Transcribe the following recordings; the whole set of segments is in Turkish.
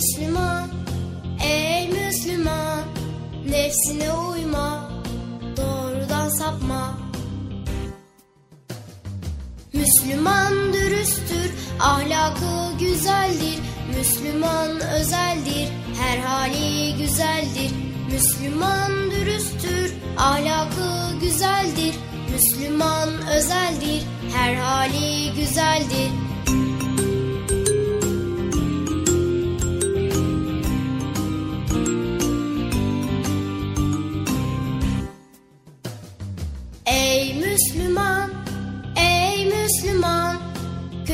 Müslüman, ey Müslüman, nefsine uyma, doğrudan sapma. Müslüman dürüsttür, ahlakı güzeldir. Müslüman özeldir, her hali güzeldir. Müslüman dürüsttür, ahlakı güzeldir. Müslüman özeldir, her hali güzeldir.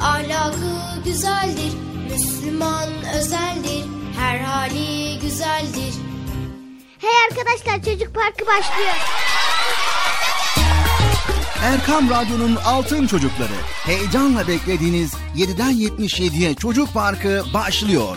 ahlakı güzeldir. Müslüman özeldir, her hali güzeldir. Hey arkadaşlar çocuk parkı başlıyor. Erkam Radyo'nun Altın Çocukları. Heyecanla beklediğiniz 7'den 77'ye Çocuk Parkı başlıyor.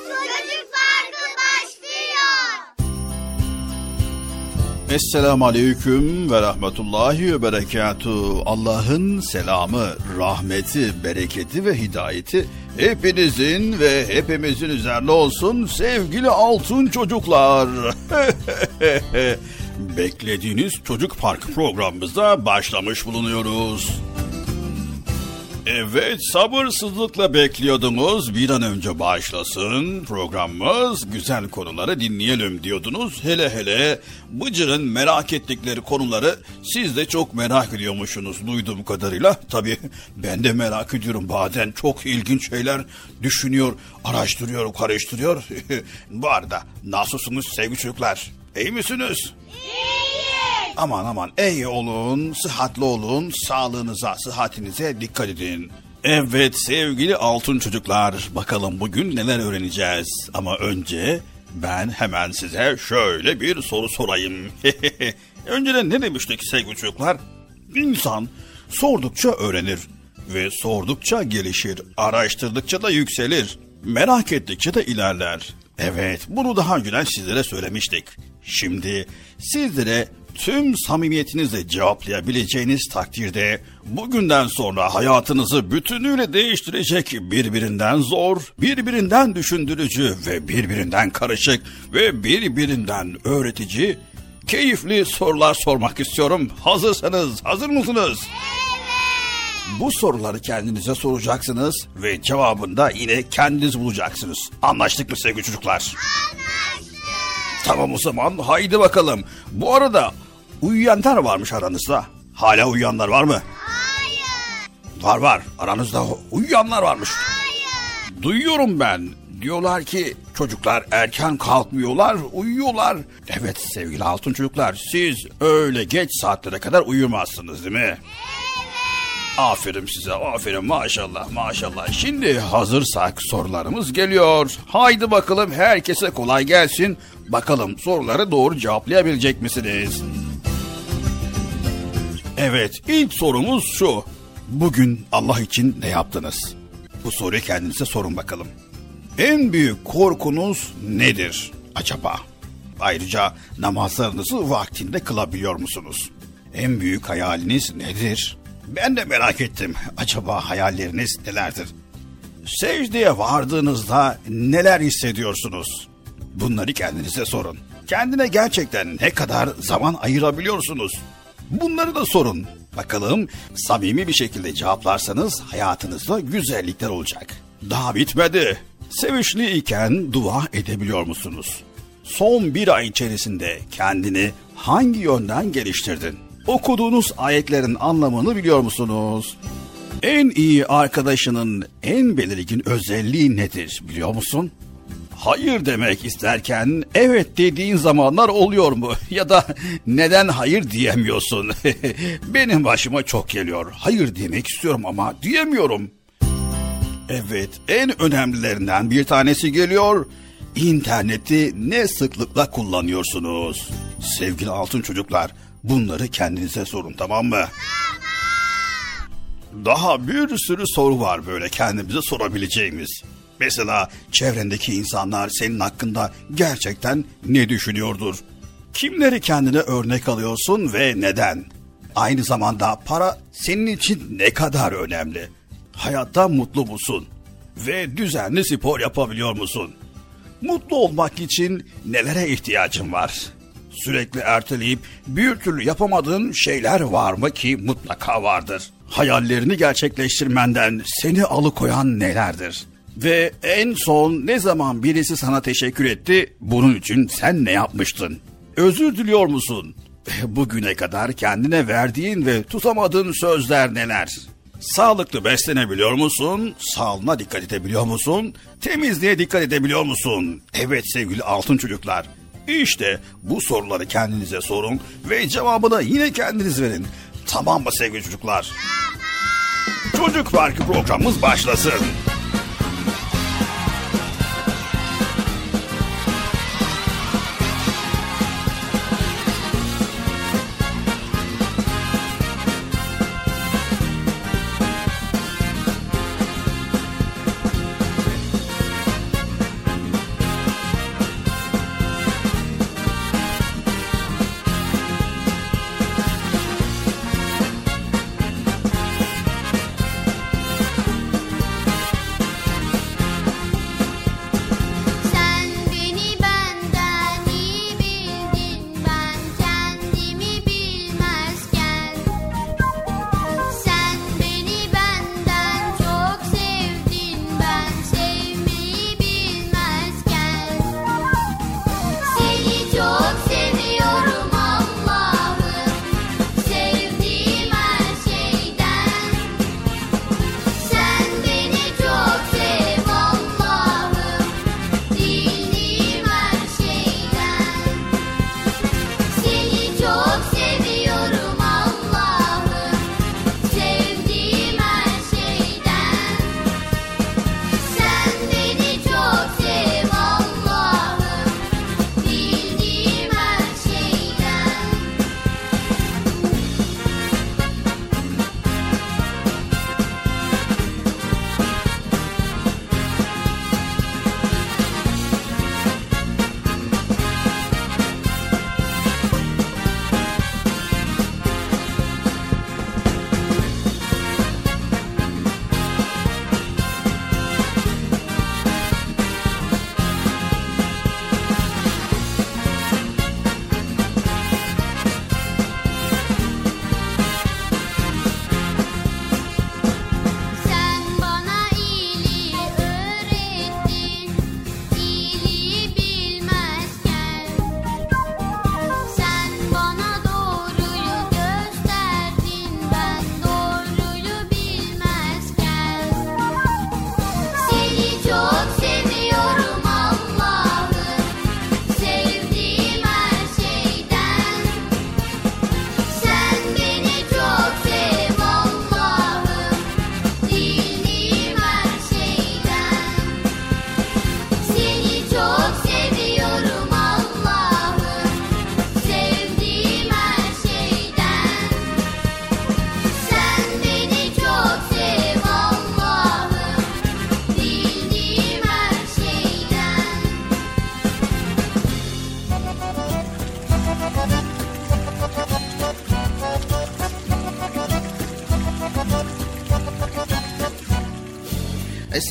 Esselamu Aleyküm ve Rahmetullahi ve Berekatuhu. Allah'ın selamı, rahmeti, bereketi ve hidayeti hepinizin ve hepimizin üzerine olsun sevgili altın çocuklar. Beklediğiniz Çocuk Park programımıza başlamış bulunuyoruz. Evet sabırsızlıkla bekliyordunuz bir an önce başlasın programımız güzel konuları dinleyelim diyordunuz. Hele hele Bıcır'ın merak ettikleri konuları siz de çok merak ediyormuşsunuz duyduğum kadarıyla. Tabii ben de merak ediyorum bazen çok ilginç şeyler düşünüyor, araştırıyor, karıştırıyor. Bu arada nasılsınız sevgili çocuklar? İyi misiniz? Aman aman iyi olun, sıhhatli olun, sağlığınıza, sıhhatinize dikkat edin. Evet sevgili altın çocuklar, bakalım bugün neler öğreneceğiz. Ama önce ben hemen size şöyle bir soru sorayım. Önceden ne demiştik sevgili çocuklar? İnsan sordukça öğrenir ve sordukça gelişir, araştırdıkça da yükselir, merak ettikçe de ilerler. Evet, bunu daha önceden sizlere söylemiştik. Şimdi sizlere tüm samimiyetinizle cevaplayabileceğiniz takdirde bugünden sonra hayatınızı bütünüyle değiştirecek birbirinden zor, birbirinden düşündürücü ve birbirinden karışık ve birbirinden öğretici keyifli sorular sormak istiyorum. Hazırsanız, hazır mısınız? Bu soruları kendinize soracaksınız ve cevabında yine kendiniz bulacaksınız. Anlaştık mı sevgili çocuklar? Anlaştık. Tamam o zaman haydi bakalım. Bu arada uyuyanlar varmış aranızda. Hala uyuyanlar var mı? Hayır. Var var aranızda uyuyanlar varmış. Hayır. Duyuyorum ben. Diyorlar ki çocuklar erken kalkmıyorlar, uyuyorlar. Evet sevgili altın çocuklar siz öyle geç saatlere kadar uyumazsınız değil mi? Evet. Aferin size, aferin maşallah maşallah. Şimdi hazırsak sorularımız geliyor. Haydi bakalım herkese kolay gelsin. Bakalım soruları doğru cevaplayabilecek misiniz? Evet, ilk sorumuz şu. Bugün Allah için ne yaptınız? Bu soruyu kendinize sorun bakalım. En büyük korkunuz nedir acaba? Ayrıca namazlarınızı vaktinde kılabiliyor musunuz? En büyük hayaliniz nedir? Ben de merak ettim. Acaba hayalleriniz nelerdir? Secdeye vardığınızda neler hissediyorsunuz? Bunları kendinize sorun. Kendine gerçekten ne kadar zaman ayırabiliyorsunuz? Bunları da sorun. Bakalım samimi bir şekilde cevaplarsanız hayatınızda güzellikler olacak. Daha bitmedi. Sevinçli iken dua edebiliyor musunuz? Son bir ay içerisinde kendini hangi yönden geliştirdin? Okuduğunuz ayetlerin anlamını biliyor musunuz? En iyi arkadaşının en belirgin özelliği nedir biliyor musun? Hayır demek isterken evet dediğin zamanlar oluyor mu? Ya da neden hayır diyemiyorsun? Benim başıma çok geliyor. Hayır demek istiyorum ama diyemiyorum. Evet, en önemlilerinden bir tanesi geliyor. İnterneti ne sıklıkla kullanıyorsunuz? Sevgili altın çocuklar, bunları kendinize sorun tamam mı? Daha bir sürü soru var böyle kendimize sorabileceğimiz. Mesela çevrendeki insanlar senin hakkında gerçekten ne düşünüyordur? Kimleri kendine örnek alıyorsun ve neden? Aynı zamanda para senin için ne kadar önemli? Hayatta mutlu musun? Ve düzenli spor yapabiliyor musun? Mutlu olmak için nelere ihtiyacın var? Sürekli erteleyip bir türlü yapamadığın şeyler var mı ki mutlaka vardır. Hayallerini gerçekleştirmenden seni alıkoyan nelerdir? Ve en son ne zaman birisi sana teşekkür etti, bunun için sen ne yapmıştın? Özür diliyor musun? Bugüne kadar kendine verdiğin ve tutamadığın sözler neler? Sağlıklı beslenebiliyor musun? Sağlığına dikkat edebiliyor musun? Temizliğe dikkat edebiliyor musun? Evet sevgili altın çocuklar. İşte bu soruları kendinize sorun ve cevabını yine kendiniz verin. Tamam mı sevgili çocuklar? Çocuk Parkı programımız başlasın.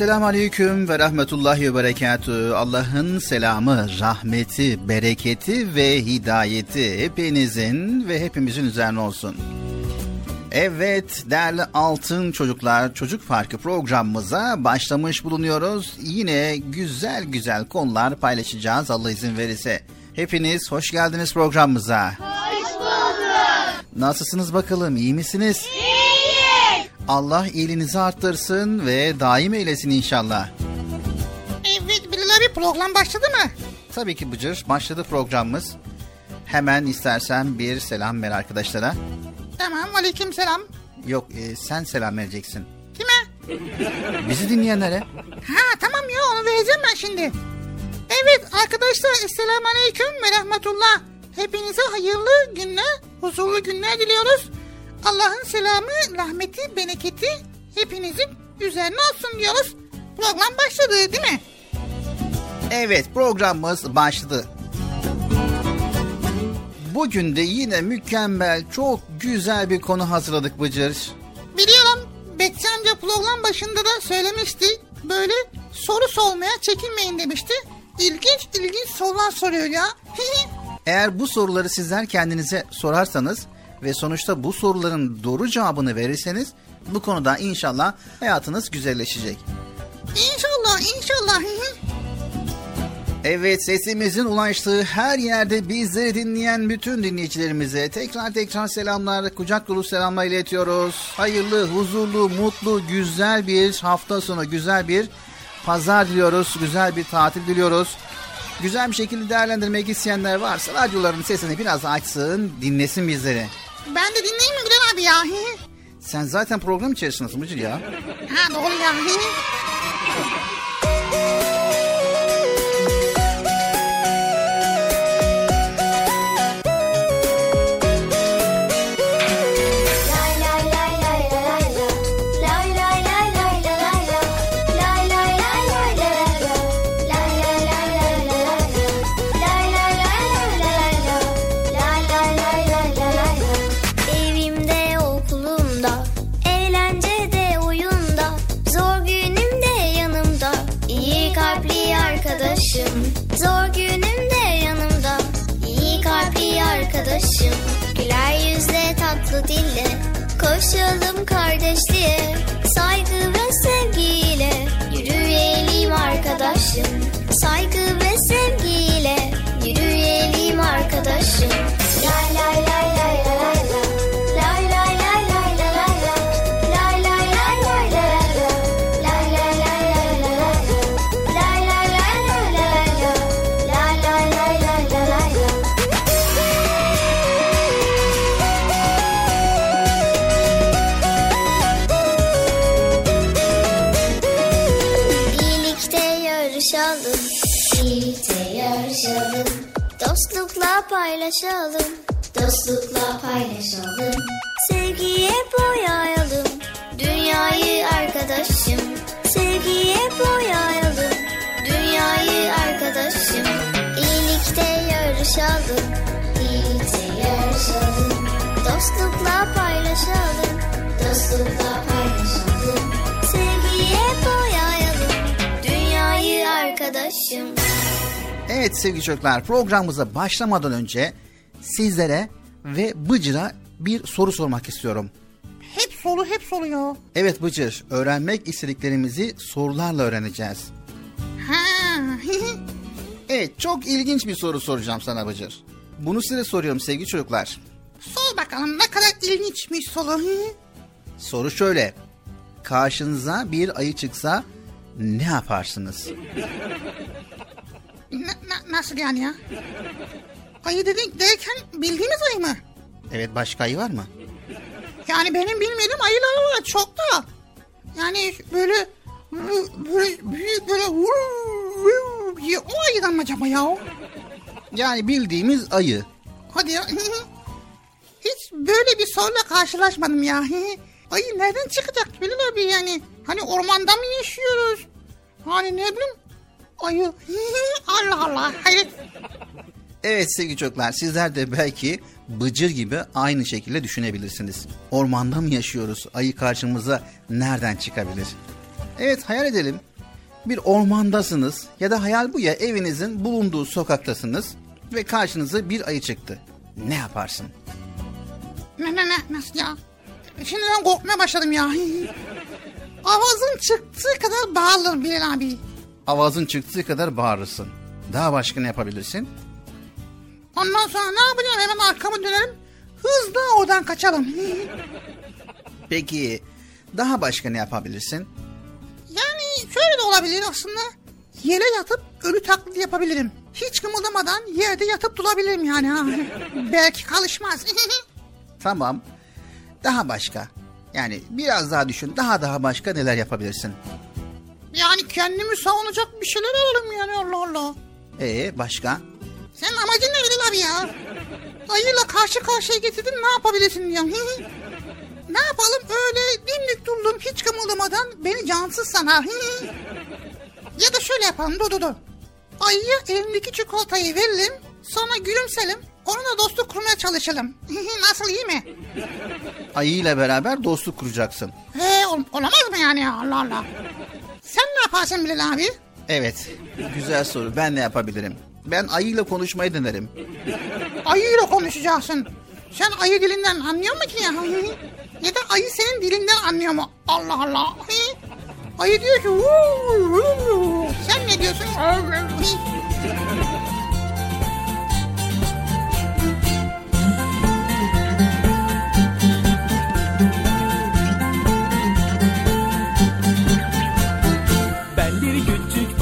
Esselamu Aleyküm ve Rahmetullahi ve Berekatü. Allah'ın selamı, rahmeti, bereketi ve hidayeti hepinizin ve hepimizin üzerine olsun. Evet değerli altın çocuklar çocuk farkı programımıza başlamış bulunuyoruz. Yine güzel güzel konular paylaşacağız Allah izin verirse. Hepiniz hoş geldiniz programımıza. Hoş bulduk. Nasılsınız bakalım iyi misiniz? İyiyiz. Allah iyiliğinizi arttırsın ve daim eylesin inşallah. Evet Bilal abi program başladı mı? Tabii ki Bıcır başladı programımız. Hemen istersen bir selam ver arkadaşlara. Tamam aleyküm selam. Yok e, sen selam vereceksin. Kime? Bizi dinleyenlere. Ha tamam ya onu vereceğim ben şimdi. Evet arkadaşlar Esselamu Aleyküm ve Rahmetullah. Hepinize hayırlı günler, huzurlu günler diliyoruz. Allah'ın selamı, rahmeti, bereketi hepinizin üzerine olsun diyoruz. Program başladı değil mi? Evet programımız başladı. Bugün de yine mükemmel, çok güzel bir konu hazırladık Bıcır. Biliyorum Betsi amca program başında da söylemişti. Böyle soru sormaya çekinmeyin demişti. İlginç ilginç sorular soruyor ya. Eğer bu soruları sizler kendinize sorarsanız ve sonuçta bu soruların doğru cevabını verirseniz bu konuda inşallah hayatınız güzelleşecek. İnşallah inşallah. Evet sesimizin ulaştığı her yerde bizleri dinleyen bütün dinleyicilerimize tekrar tekrar selamlar, kucak dolu selamlar iletiyoruz. Hayırlı, huzurlu, mutlu, güzel bir hafta sonu, güzel bir pazar diliyoruz, güzel bir tatil diliyoruz. Güzel bir şekilde değerlendirmek isteyenler varsa radyoların sesini biraz açsın, dinlesin bizleri. Ben de dinleyeyim mi Bilal abi ya? Sen zaten program içerisindesin Bıcır ya. Ha doğru ya. Koşalım kardeşliğe, saygı paylaşalım, dostlukla paylaşalım. Sevgiye boyayalım, dünyayı arkadaşım. Sevgiye boyayalım, dünyayı arkadaşım. İyilikte yarışalım, iyilikte yarışalım. Dostlukla paylaşalım, dostlukla paylaşalım. Sevgiye boyayalım, dünyayı arkadaşım. Evet sevgili çocuklar programımıza başlamadan önce sizlere ve Bıcır'a bir soru sormak istiyorum. Hep soru hep soru ya. Evet Bıcır, öğrenmek istediklerimizi sorularla öğreneceğiz. Ha. Evet, çok ilginç bir soru soracağım sana Bıcır. Bunu size soruyorum sevgili çocuklar. Sor bakalım ne kadar ilginçmiş soru. Soru şöyle. Karşınıza bir ayı çıksa ne yaparsınız? Na- na- nasıl yani ya? Ayı dedik derken bildiğimiz ayı mı? Evet, başka ayı var mı? Yani benim bilmediğim ayılar var çok da. Yani böyle böyle büyük böyle o ayıdan mı acaba ya? Yani bildiğimiz ayı. Hadi ya. Hiç böyle bir soruyla karşılaşmadım ya. Ayı nereden çıkacak Bilal abi yani? Hani ormanda mı yaşıyoruz? Hani ne bileyim ayı. Allah Allah. Hayır. Evet sevgili çocuklar sizler de belki Bıcır gibi aynı şekilde düşünebilirsiniz. Ormanda mı yaşıyoruz? Ayı karşımıza nereden çıkabilir? Evet hayal edelim. Bir ormandasınız ya da hayal bu ya evinizin bulunduğu sokaktasınız ve karşınıza bir ayı çıktı. Ne yaparsın? Ne ne ne nasıl ya? Şimdiden korkmaya başladım ya. Avazın çıktığı kadar bağırır Bilal abi. Avazın çıktığı kadar bağırırsın. Daha başka ne yapabilirsin? Ondan sonra ne yapacağım hemen arkamı dönerim. Hızla oradan kaçalım. Peki daha başka ne yapabilirsin? Yani şöyle de olabilir aslında. Yere yatıp ölü taklidi yapabilirim. Hiç kımıldamadan yerde yatıp durabilirim yani. Ha. Belki kalışmaz. Tamam. Daha başka. Yani biraz daha düşün. Daha daha başka neler yapabilirsin? yani kendimi savunacak bir şeyler ararım yani Allah Allah. Ee başka? Senin amacın ne Bilal abi ya? Ayıyla karşı karşıya getirdin ne yapabilirsin diyorum. ne yapalım öyle dimdik durdum hiç kımıldamadan beni cansız sanar. ya da şöyle yapalım dur dur dur. Ayıya elindeki çikolatayı verelim sonra gülümselim onunla dostluk kurmaya çalışalım. Nasıl iyi mi? Ayıyla beraber dostluk kuracaksın. He ol- olamaz mı yani ya Allah Allah. Sen ne yaparsın Bilal abi? Evet. Güzel soru. Ben ne yapabilirim? Ben ayıyla konuşmayı denerim. Ayıyla konuşacaksın. Sen ayı dilinden anlıyor musun ki ya? ya da ayı senin dilinden anlıyor mu? Allah Allah. Ayı diyor ki sen ne diyorsun?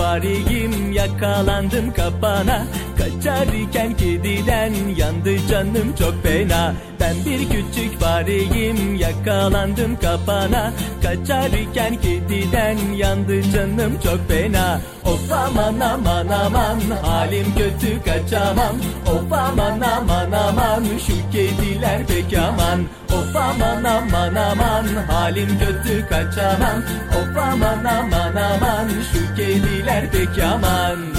Fareyim yakalandım kapana Kaçarken kediden yandı canım çok fena. Ben bir küçük fareyim yakalandım kapana. Kaçarken kediden yandı canım çok fena. Of aman aman aman halim kötü kaçamam. Of aman aman aman şu kediler pek aman. Of aman aman aman halim kötü kaçamam. Of aman aman aman şu kediler pek aman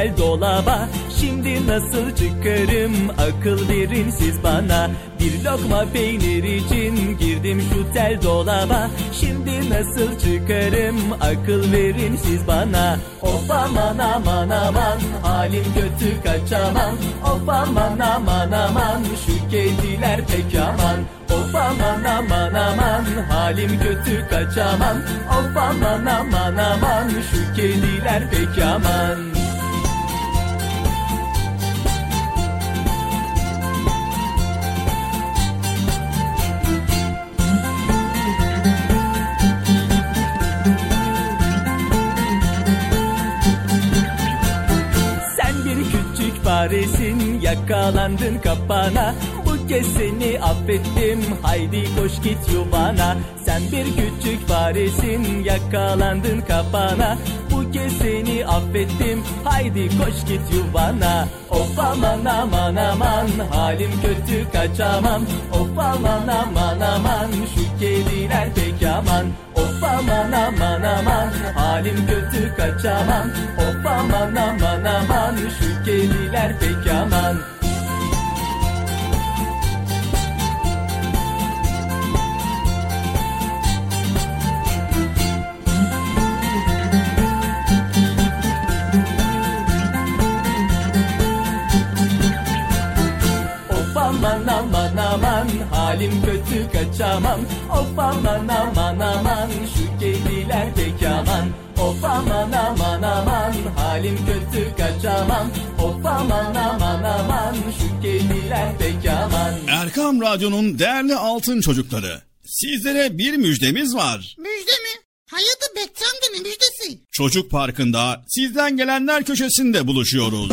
tel dolaba. Şimdi nasıl çıkarım? Akıl verin siz bana. Bir lokma peynir için girdim şu tel dolaba. Şimdi nasıl çıkarım? Akıl verin siz bana. Of aman aman aman. Halim kötü kaçamam Of aman aman aman. Şu kediler pek aman. Of aman aman aman. Halim kötü kaçamam Of aman aman aman. Şu kediler pek aman küçük faresin yakalandın kapana. Bu kez seni affettim haydi koş git yuvana. Sen bir küçük faresin yakalandın kapana Kez seni affettim. Haydi koş git yuvana. Of aman aman aman halim kötü kaçamam. Of aman aman aman şu kediler pek aman. Of aman aman aman halim kötü kaçamam. Of aman aman aman şu kediler pek aman halim kötü kaçamam Of aman aman aman şu kediler pek aman Of aman aman aman halim kötü kaçamam Of aman aman aman şu kediler pek aman Erkam Radyo'nun değerli altın çocukları. Sizlere bir müjdemiz var. Müjde mi? Hayatı Bekçam'da ne müjdesi? Çocuk Parkı'nda sizden gelenler köşesinde buluşuyoruz.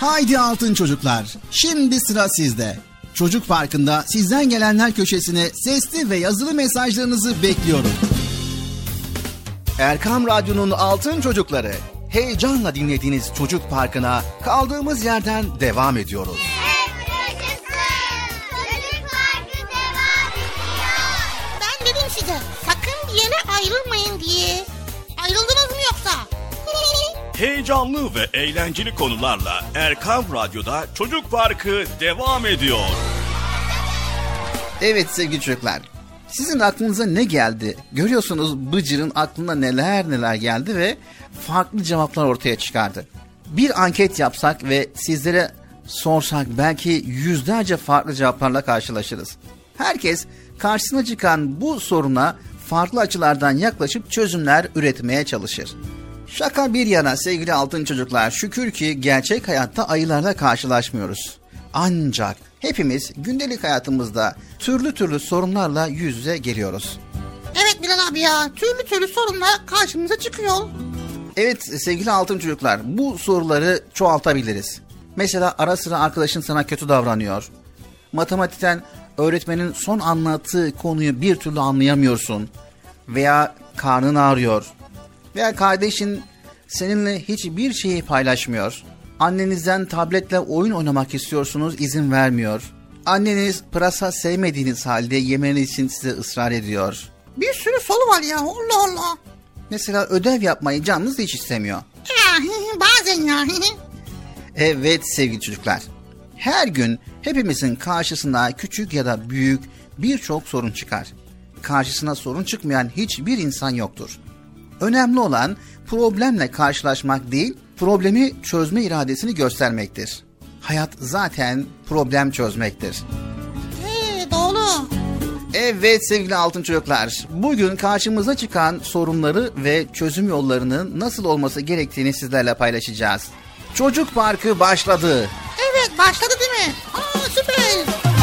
Haydi altın çocuklar. Şimdi sıra sizde. Çocuk Parkı'nda sizden gelenler köşesine sesli ve yazılı mesajlarınızı bekliyorum. Erkam Radyo'nun altın çocukları. Heyecanla dinlediğiniz Çocuk Parkı'na kaldığımız yerden devam ediyoruz. Heyecanlı ve eğlenceli konularla Erkam Radyo'da Çocuk Parkı devam ediyor. Evet sevgili çocuklar. Sizin aklınıza ne geldi? Görüyorsunuz Bıcır'ın aklına neler neler geldi ve farklı cevaplar ortaya çıkardı. Bir anket yapsak ve sizlere sorsak belki yüzlerce farklı cevaplarla karşılaşırız. Herkes karşısına çıkan bu soruna farklı açılardan yaklaşıp çözümler üretmeye çalışır. Şaka bir yana sevgili altın çocuklar şükür ki gerçek hayatta ayılarla karşılaşmıyoruz. Ancak hepimiz gündelik hayatımızda türlü türlü sorunlarla yüz yüze geliyoruz. Evet Bilal abi ya türlü türlü sorunlar karşımıza çıkıyor. Evet sevgili altın çocuklar bu soruları çoğaltabiliriz. Mesela ara sıra arkadaşın sana kötü davranıyor. Matematikten öğretmenin son anlattığı konuyu bir türlü anlayamıyorsun. Veya karnın ağrıyor. Veya kardeşin seninle hiçbir şeyi paylaşmıyor. Annenizden tabletle oyun oynamak istiyorsunuz izin vermiyor. Anneniz pırasa sevmediğiniz halde yemeniz için size ısrar ediyor. Bir sürü soru var ya Allah Allah. Mesela ödev yapmayı canınız hiç istemiyor. Bazen ya. Evet sevgili çocuklar. Her gün hepimizin karşısına küçük ya da büyük birçok sorun çıkar. Karşısına sorun çıkmayan hiçbir insan yoktur. Önemli olan problemle karşılaşmak değil, problemi çözme iradesini göstermektir. Hayat zaten problem çözmektir. He doğru. Evet sevgili altın çocuklar, bugün karşımıza çıkan sorunları ve çözüm yollarının nasıl olması gerektiğini sizlerle paylaşacağız. Çocuk Parkı başladı. Evet başladı değil mi? Aa süper.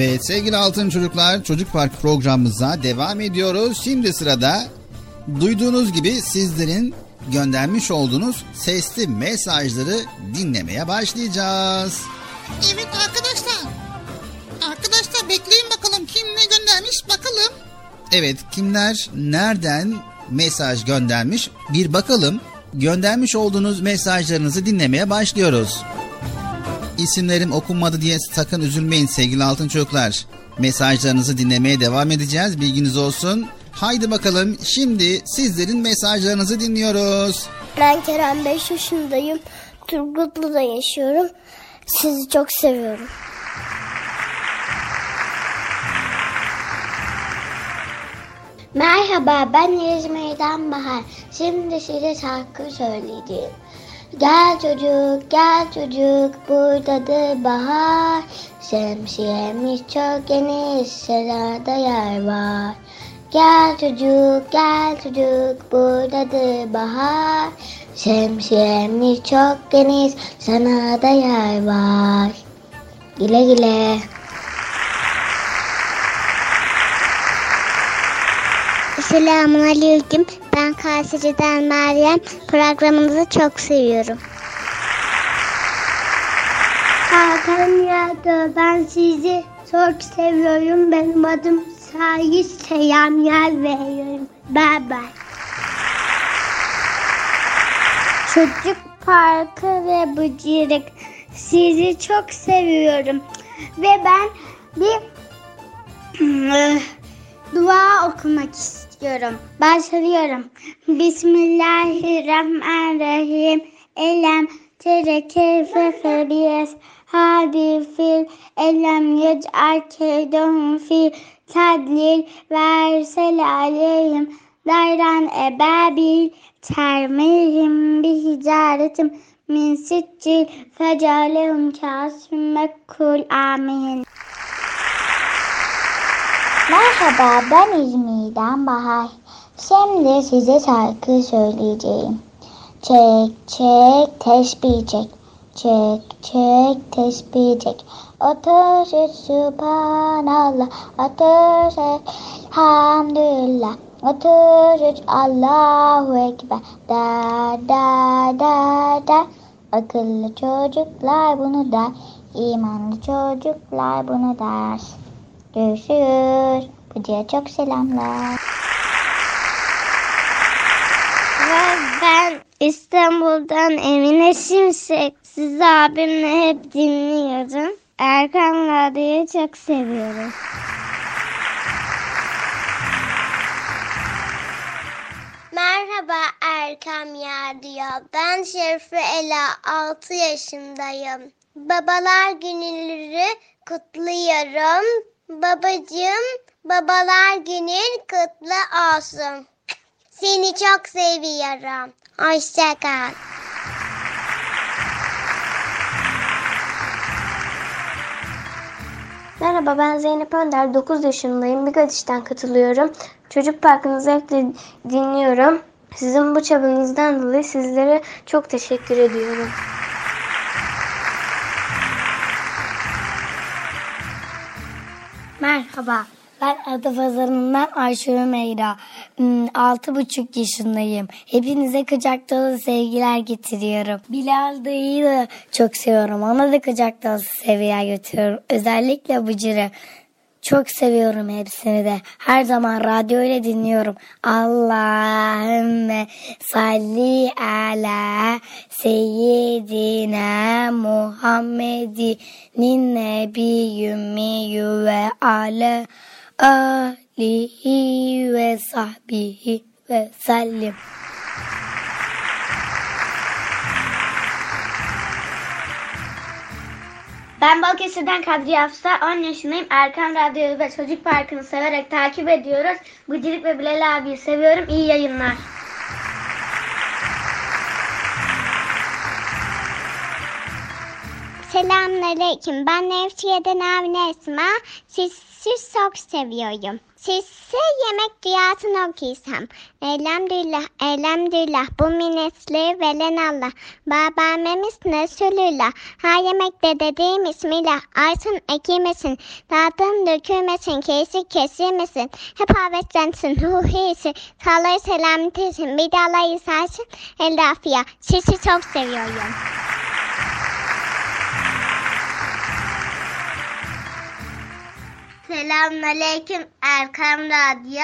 Evet sevgili altın çocuklar Çocuk Park programımıza devam ediyoruz. Şimdi sırada duyduğunuz gibi sizlerin göndermiş olduğunuz sesli mesajları dinlemeye başlayacağız. Evet arkadaşlar. Arkadaşlar bekleyin bakalım kim ne göndermiş bakalım. Evet kimler nereden mesaj göndermiş bir bakalım. Göndermiş olduğunuz mesajlarınızı dinlemeye başlıyoruz. İsimlerim okunmadı diye sakın üzülmeyin sevgili altın çocuklar. Mesajlarınızı dinlemeye devam edeceğiz bilginiz olsun. Haydi bakalım şimdi sizlerin mesajlarınızı dinliyoruz. Ben Kerem 5 yaşındayım. Turgutlu'da yaşıyorum. Sizi çok seviyorum. Merhaba ben İzmir'den Bahar. Şimdi size şarkı söyleyeceğim. Gel çocuk gel çocuk buradadır bahar. Şemsiyemiz çok geniş sırada yer var. Gel çocuk gel çocuk buradadır bahar. Şemsiyemiz çok geniş sana da yer var. Güle güle. Selamun Aleyküm. Ben Kayseri'den Meryem. Programınızı çok seviyorum. Hakan Yağdı. Ben sizi çok seviyorum. Benim adım Sayı Selam yer veriyorum. Bye bye. Çocuk Parkı ve Bıcırık. Sizi çok seviyorum. Ve ben bir dua okumak istiyorum. Başlıyorum. Bismillahirrahmanirrahim. Elem tere keyfe febiyes. Hadi fil elem yec'al keydon fi tadlil versel aleyhim dayran ebabil termihim bi hicaretim min siccil fecalehum kasim mekkul amin. Merhaba ben İzmir'den Bahar. Şimdi size şarkı söyleyeceğim. Çek çek tesbih çek. Çek çek tesbih çek. Ateş et subhanallah. Ateş et hamdülillah. Ateş et Allahu Ekber. Da da da da. Akıllı çocuklar bunu der. İmanlı çocuklar bunu der. Görüşürüz. Bıcıya çok selamlar. Ve ben İstanbul'dan Emine Şimşek. Sizi abimle hep dinliyorum. Erkan Radyo'yu çok seviyorum. Merhaba Erkam Radyo. Ben Şerife Ela 6 yaşındayım. Babalar günleri kutluyorum. Babacığım babalar günün kutlu olsun. Seni çok seviyorum. Hoşça kal. Merhaba ben Zeynep Önder. 9 yaşındayım. Bigadiş'ten katılıyorum. Çocuk Parkı'nı zevkle dinliyorum. Sizin bu çabanızdan dolayı sizlere çok teşekkür ediyorum. Merhaba. Ben Adapazarı'ndan Ayşe Ümeyra. Hmm, Altı buçuk yaşındayım. Hepinize kucak dolu sevgiler getiriyorum. Bilal dayıyı da çok seviyorum. Ona da kucak dolu sevgiler götürüyorum. Özellikle Bıcır'ı. Çok seviyorum hepsini de. Her zaman radyo ile dinliyorum. Allahümme salli ala seyyidina Muhammedin nebiyyümmiyyü ve ala alihi ve sahbihi ve sellim. Ben Balıkesir'den Kadriye Hafsa, 10 yaşındayım. Erkan Radyo'yu ve Çocuk Parkı'nı severek takip ediyoruz. Bıcırık ve Bilal abiyi seviyorum. İyi yayınlar. Selamünaleyküm. Ben Nevşehir'den Avni Esma. Siz, siz çok seviyorum. Sizse yemek dünyasını okuysam. Elhamdülillah, elhamdülillah bu minnetleri veren Allah. Babamemiz Resulullah. Ha yemekte dediğim ismiyle artsın ekilmesin. Dağıtın dökülmesin, kesik kesilmesin. Hep havetlensin, ruhiyesi. Sağlığı selametesin, bir de Allah isarsın. El afiyet. Sizi çok seviyorum. Selamünaleyküm Erkam Radyo.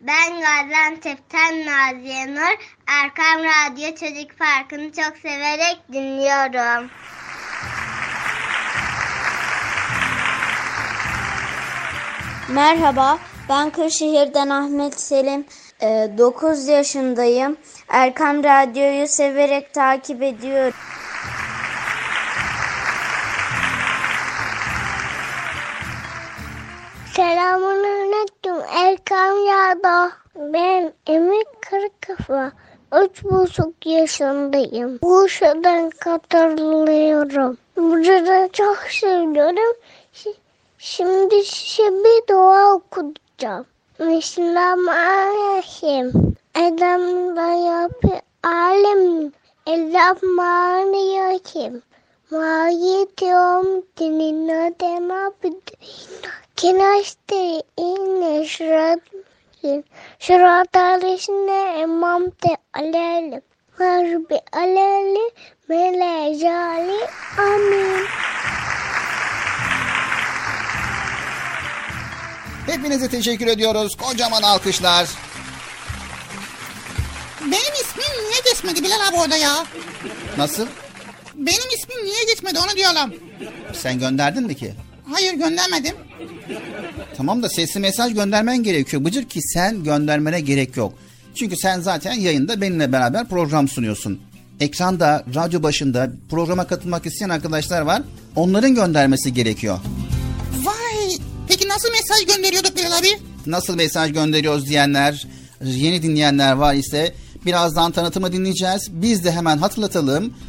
Ben Gaziantep'ten Naziye Nur. Erkam Radyo Çocuk Parkı'nı çok severek dinliyorum. Merhaba, ben Kırşehir'den Ahmet Selim. 9 yaşındayım. Erkam Radyo'yu severek takip ediyorum. Selamun aleyküm Erkam Radyo. Ben Emir Kırkafa. Üç buçuk yaşındayım. Bursa'dan katılıyorum. Burada çok seviyorum. Şimdi size bir dua okuyacağım. Bismillahirrahmanirrahim. Edem da yapı alem. Elhamdülillahirrahmanirrahim. Maliyet yom dinina dema bidina. Kinaşte inne şurat şurat alişine emam te alelim. Harbi aleli melejali amin. Hepinize teşekkür ediyoruz. Kocaman alkışlar. Benim ismim niye geçmedi Bilal abi orada ya? Nasıl? Benim ismim niye geçmedi onu diyorlar. Sen gönderdin mi ki? Hayır göndermedim. Tamam da sesli mesaj göndermen gerekiyor Bıcır ki sen göndermene gerek yok. Çünkü sen zaten yayında benimle beraber program sunuyorsun. Ekranda, radyo başında programa katılmak isteyen arkadaşlar var. Onların göndermesi gerekiyor. Vay peki nasıl mesaj gönderiyorduk Bilal abi? Nasıl mesaj gönderiyoruz diyenler, yeni dinleyenler var ise birazdan tanıtımı dinleyeceğiz. Biz de hemen hatırlatalım.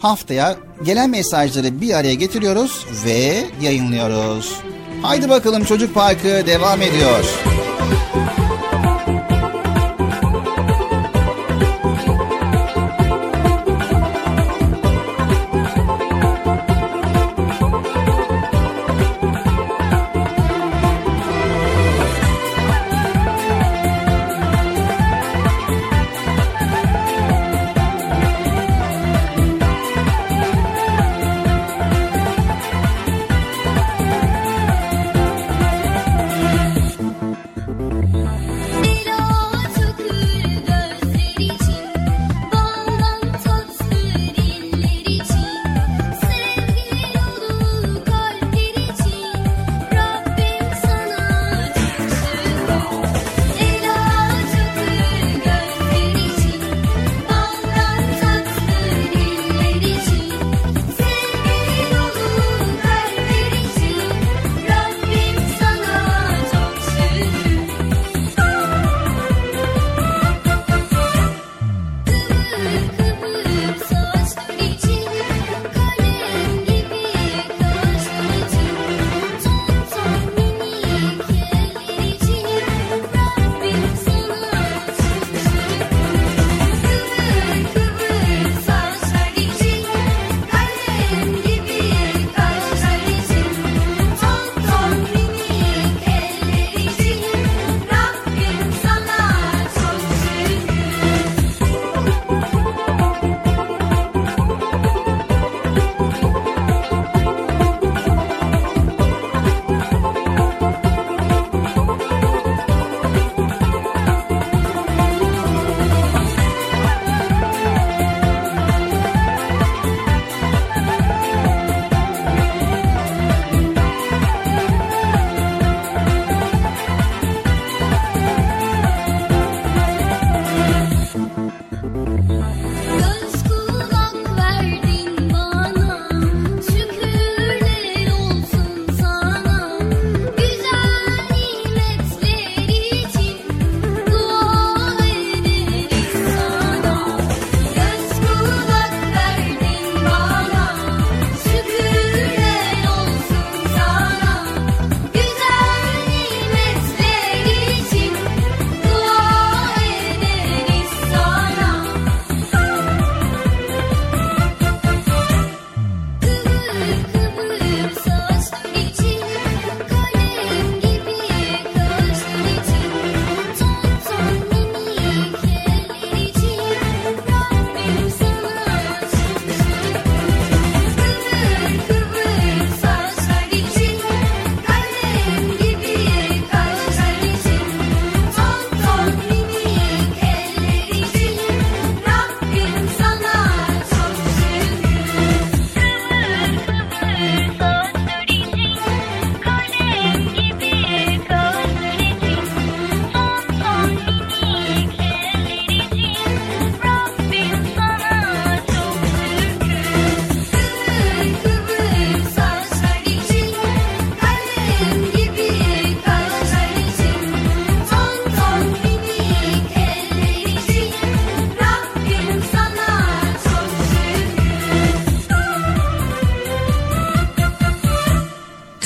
Haftaya gelen mesajları bir araya getiriyoruz ve yayınlıyoruz. Haydi bakalım Çocuk Parkı devam ediyor.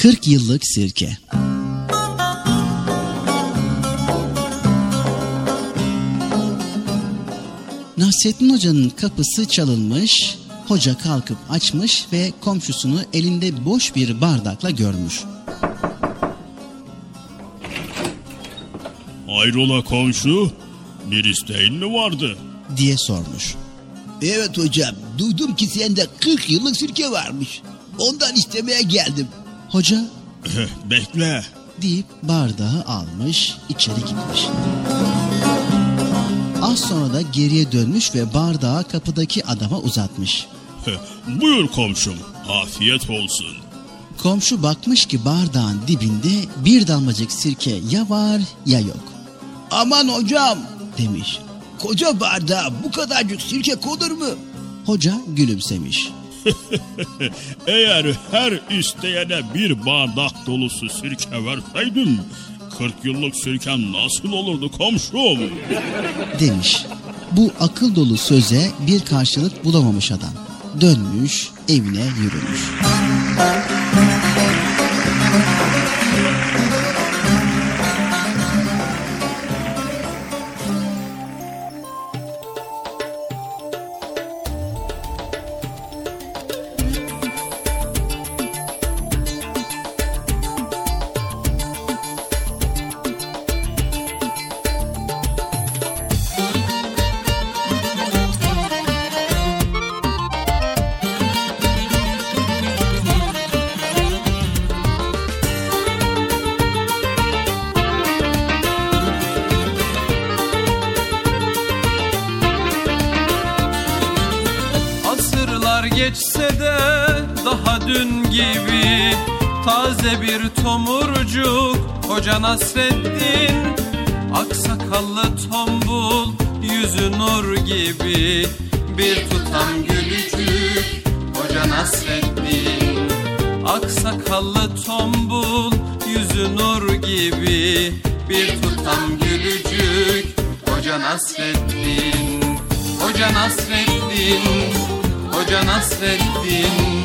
40 yıllık sirke. Nasrettin Hoca'nın kapısı çalınmış, hoca kalkıp açmış ve komşusunu elinde boş bir bardakla görmüş. Hayrola komşu, bir isteğin mi vardı? diye sormuş. Evet hocam, duydum ki sende 40 yıllık sirke varmış. Ondan istemeye geldim. Hoca Bekle. deyip bardağı almış, içeri gitmiş. Az sonra da geriye dönmüş ve bardağı kapıdaki adama uzatmış. Buyur komşum, afiyet olsun. Komşu bakmış ki bardağın dibinde bir damlacık sirke ya var ya yok. Aman hocam, Demiş. koca bardağa bu kadarcık sirke konur mu? Hoca gülümsemiş. Eğer her isteyene bir bardak dolusu sirke verseydim, 40 yıllık sirken nasıl olurdu komşum? Demiş. Bu akıl dolu söze bir karşılık bulamamış adam. Dönmüş evine yürümüş. Nasreddin Aksakallı tombul Yüzü nur gibi. Bir tutam gülücük Hoca Nasreddin Aksakallı tombul Yüzü nur gibi. Bir tutam gülücük Hoca Nasreddin Hoca Nasreddin Hoca Nasreddin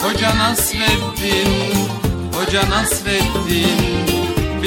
Hoca Nasreddin Hoca Nasreddin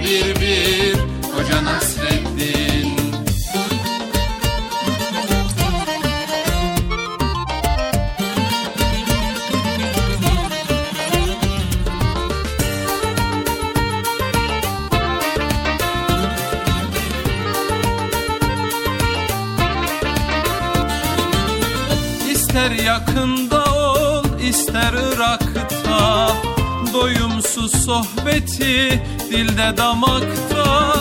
bir bir Hoca Nasreddin sohbeti dilde damakta.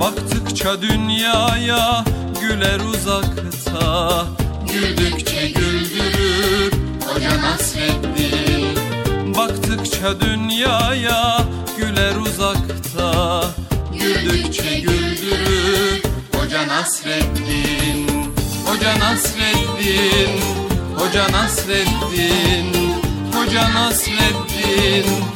Baktıkça dünyaya güler uzakta. Güldükçe güldürür Hoca Nasreddin Baktıkça dünyaya güler uzakta. Güldükçe güldürür Hoca Nasreddin Hoca Nasreddin Hoca Nasreddin Hoca Nasreddin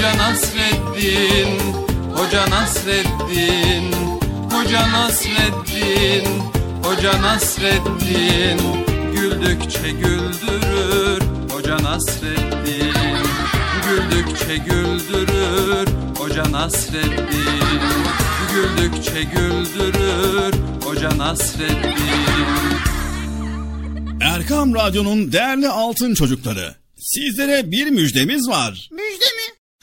Hoca Nasreddin Hoca Nasreddin Hoca Nasreddin Hoca Nasreddin Güldükçe güldürür Hoca Nasreddin Güldükçe güldürür Hoca Nasreddin Güldükçe güldürür Hoca Nasreddin Er Erkam Radyo'nun değerli altın çocukları. Sizlere bir müjdemiz var. Müjde?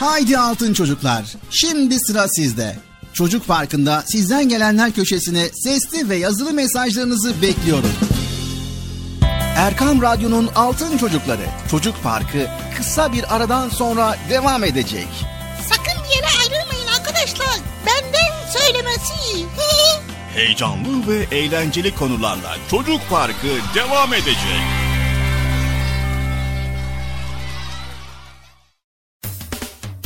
Haydi altın çocuklar. Şimdi sıra sizde. Çocuk Parkı'nda sizden gelenler köşesine sesli ve yazılı mesajlarınızı bekliyorum. Erkam Radyo'nun Altın Çocukları Çocuk Parkı kısa bir aradan sonra devam edecek. Sakın bir yere ayrılmayın arkadaşlar. Benden söylemesi. Heyecanlı ve eğlenceli konularla Çocuk Parkı devam edecek.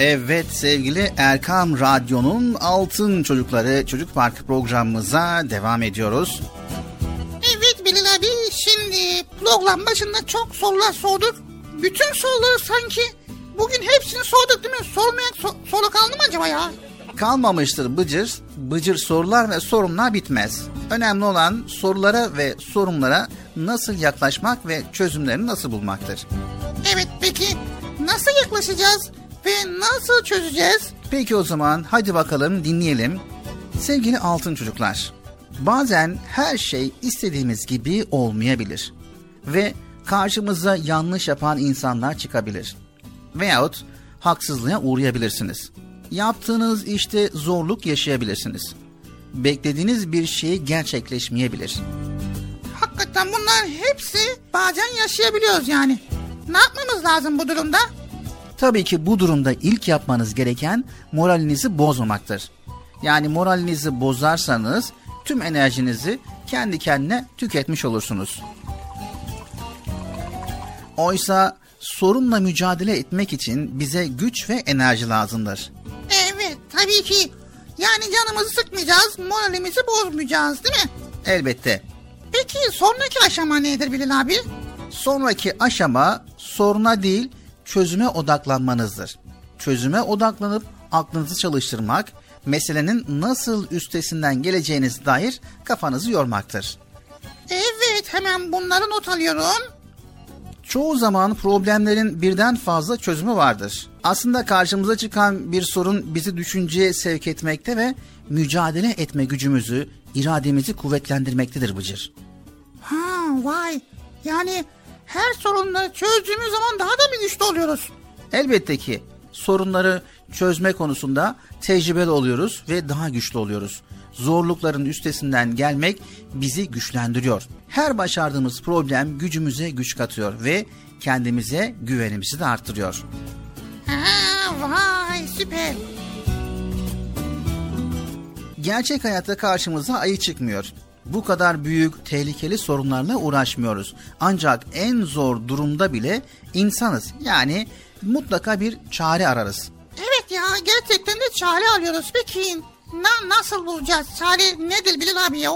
Evet sevgili Erkam Radyo'nun Altın Çocukları Çocuk Parkı programımıza devam ediyoruz. Evet Bilal abi şimdi program başında çok sorular sorduk. Bütün soruları sanki bugün hepsini sorduk değil mi? Sormayan so- soru kaldı mı acaba ya? Kalmamıştır Bıcır. Bıcır sorular ve sorunlar bitmez. Önemli olan sorulara ve sorunlara nasıl yaklaşmak ve çözümlerini nasıl bulmaktır. Evet peki nasıl yaklaşacağız ve nasıl çözeceğiz? Peki o zaman hadi bakalım dinleyelim. Sevgili altın çocuklar, bazen her şey istediğimiz gibi olmayabilir ve karşımıza yanlış yapan insanlar çıkabilir. Veyahut haksızlığa uğrayabilirsiniz. Yaptığınız işte zorluk yaşayabilirsiniz. Beklediğiniz bir şey gerçekleşmeyebilir. Hakikaten bunların hepsi bazen yaşayabiliyoruz yani. Ne yapmamız lazım bu durumda? Tabii ki bu durumda ilk yapmanız gereken moralinizi bozmamaktır. Yani moralinizi bozarsanız tüm enerjinizi kendi kendine tüketmiş olursunuz. Oysa sorunla mücadele etmek için bize güç ve enerji lazımdır. Evet tabii ki. Yani canımızı sıkmayacağız, moralimizi bozmayacağız değil mi? Elbette Peki sonraki aşama nedir Bilal abi? Sonraki aşama soruna değil çözüme odaklanmanızdır. Çözüme odaklanıp aklınızı çalıştırmak, meselenin nasıl üstesinden geleceğiniz dair kafanızı yormaktır. Evet hemen bunları not alıyorum. Çoğu zaman problemlerin birden fazla çözümü vardır. Aslında karşımıza çıkan bir sorun bizi düşünceye sevk etmekte ve mücadele etme gücümüzü, irademizi kuvvetlendirmektedir Bıcır. Ha vay yani her sorunları çözdüğümüz zaman daha da mı güçlü oluyoruz? Elbette ki sorunları çözme konusunda tecrübeli oluyoruz ve daha güçlü oluyoruz. Zorlukların üstesinden gelmek bizi güçlendiriyor. Her başardığımız problem gücümüze güç katıyor ve kendimize güvenimizi de arttırıyor. Ha vay süper. Gerçek hayatta karşımıza ayı çıkmıyor. Bu kadar büyük, tehlikeli sorunlarla uğraşmıyoruz. Ancak en zor durumda bile insanız. Yani mutlaka bir çare ararız. Evet ya gerçekten de çare arıyoruz. Peki na nasıl bulacağız? Çare nedir Bilal abi ya?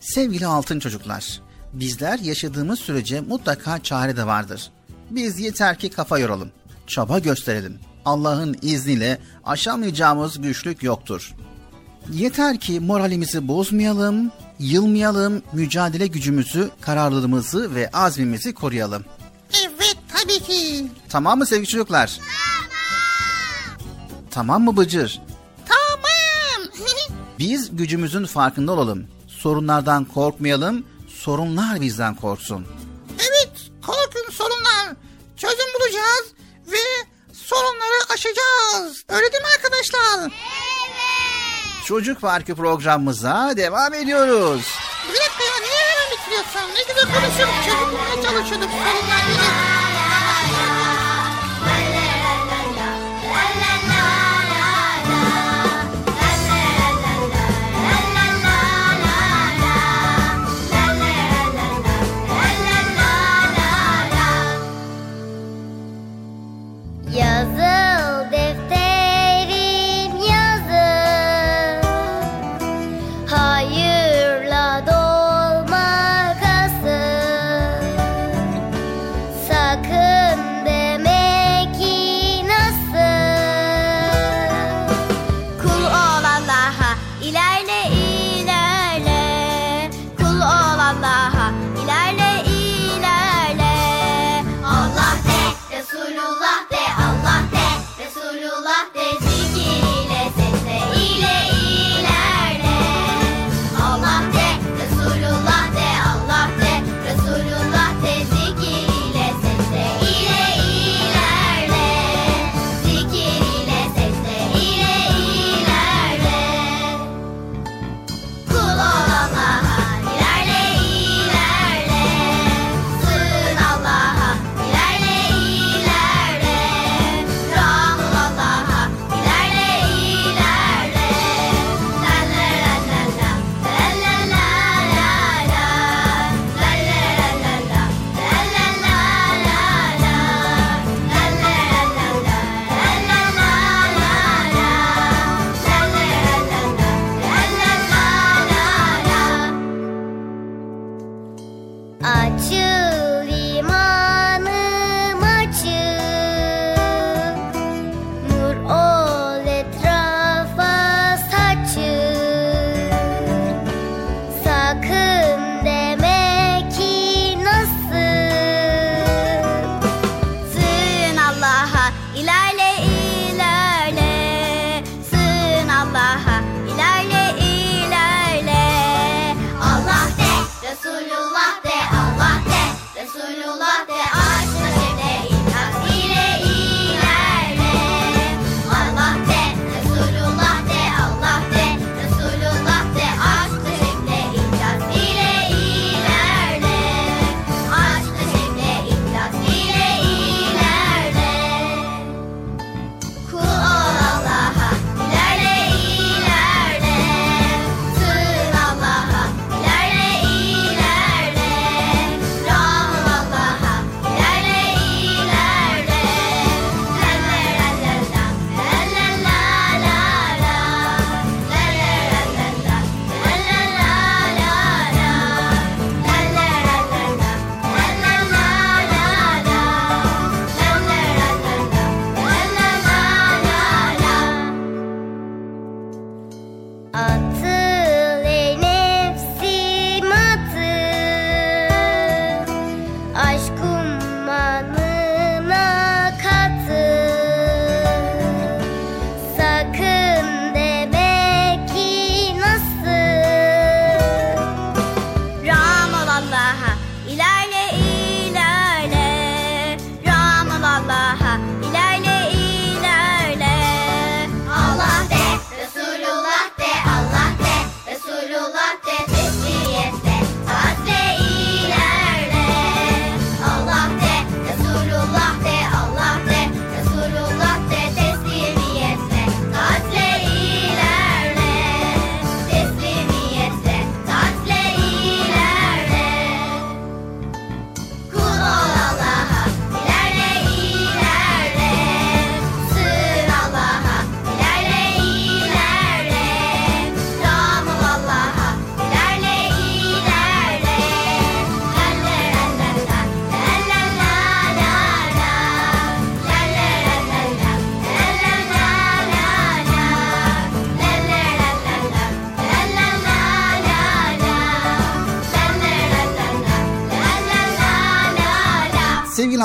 Sevgili altın çocuklar, bizler yaşadığımız sürece mutlaka çare de vardır. Biz yeter ki kafa yoralım, çaba gösterelim. Allah'ın izniyle aşamayacağımız güçlük yoktur. Yeter ki moralimizi bozmayalım, yılmayalım, mücadele gücümüzü, kararlılığımızı ve azmimizi koruyalım. Evet tabii ki. Tamam mı sevgili çocuklar? Tamam mı Bıcır? Tamam. Biz gücümüzün farkında olalım. Sorunlardan korkmayalım, sorunlar bizden korksun. evet korkun sorunlar. Çözüm bulacağız ve sorunları aşacağız. Öyle değil mi arkadaşlar? Çocuk Parkı programımıza devam ediyoruz. Bir ya niye hemen bitiriyorsun? Ne güzel konuşuyorduk bulmaya çalışıyorduk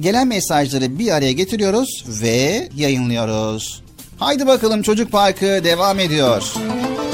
gelen mesajları bir araya getiriyoruz ve yayınlıyoruz. Haydi bakalım Çocuk Parkı devam ediyor. Dikkatli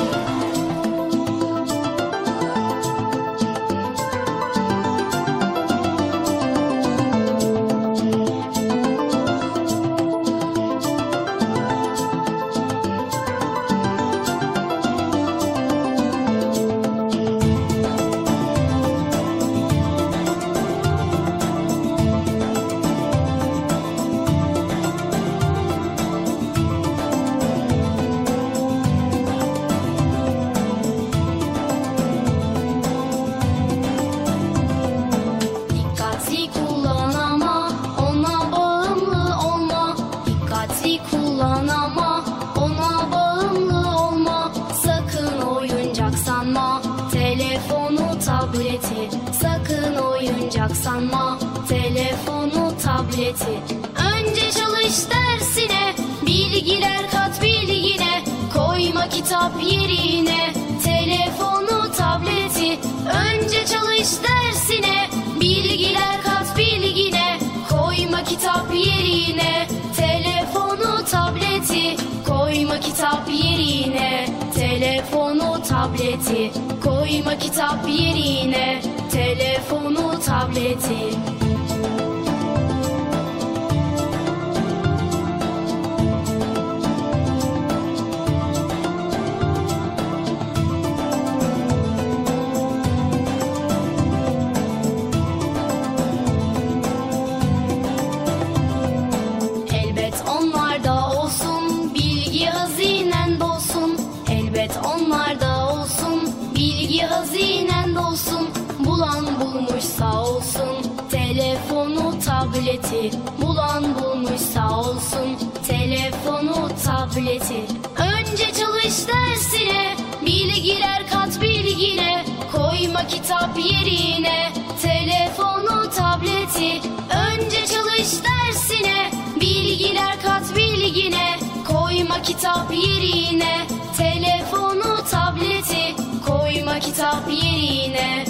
Bulmuş sağ olsun telefonu tableti. Bulan bulmuş sağ olsun telefonu tableti. Önce çalış dersine bilgiler kat bilgine. Koyma kitap yerine telefonu tableti. Önce çalış dersine bilgiler kat bilgine. Koyma kitap yerine telefonu tableti. Koyma kitap yerine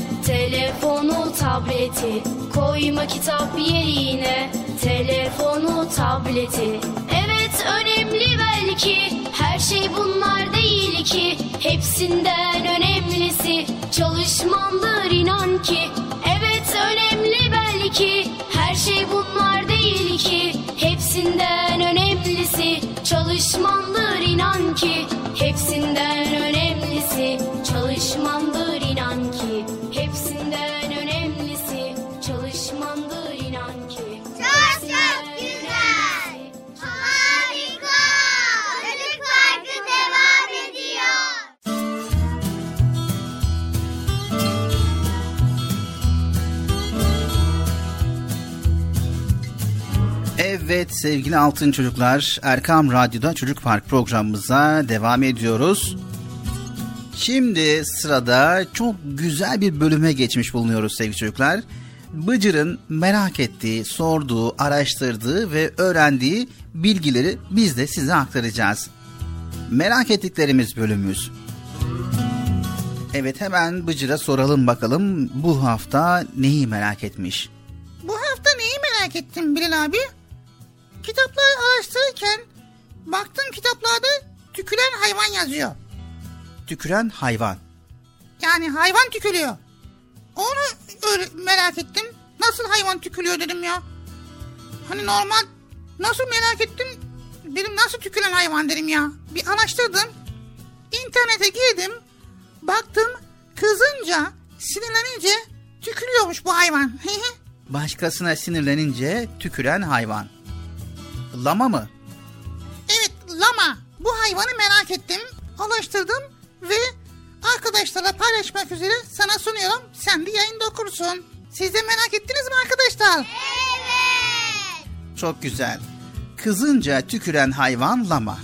telefonu tableti. Koyma kitap yerine telefonu tableti. Evet önemli belki her şey bunlar değil ki. Hepsinden önemlisi çalışmandır inan ki. Evet önemli belki her şey bunlar değil ki. Hepsinden önemlisi çalışmandır inan ki. Hepsinden Evet sevgili altın çocuklar Erkam Radyo'da Çocuk Park programımıza devam ediyoruz. Şimdi sırada çok güzel bir bölüme geçmiş bulunuyoruz sevgili çocuklar. Bıcır'ın merak ettiği, sorduğu, araştırdığı ve öğrendiği bilgileri biz de size aktaracağız. Merak ettiklerimiz bölümümüz. Evet hemen Bıcır'a soralım bakalım bu hafta neyi merak etmiş? Bu hafta neyi merak ettim Bilal abi? Kitapları araştırırken baktım kitaplarda tüküren hayvan yazıyor. Tüküren hayvan. Yani hayvan tükürüyor. Onu öyle merak ettim. Nasıl hayvan tükürüyor dedim ya. Hani normal nasıl merak ettim. Dedim nasıl tüküren hayvan dedim ya. Bir araştırdım. İnternete girdim. Baktım kızınca sinirlenince tükürüyormuş bu hayvan. Başkasına sinirlenince tüküren hayvan. Lama mı? Evet lama. Bu hayvanı merak ettim. Araştırdım ve arkadaşlara paylaşmak üzere sana sunuyorum. Sen de yayında okursun. Siz de merak ettiniz mi arkadaşlar? Evet. Çok güzel. Kızınca tüküren hayvan lama.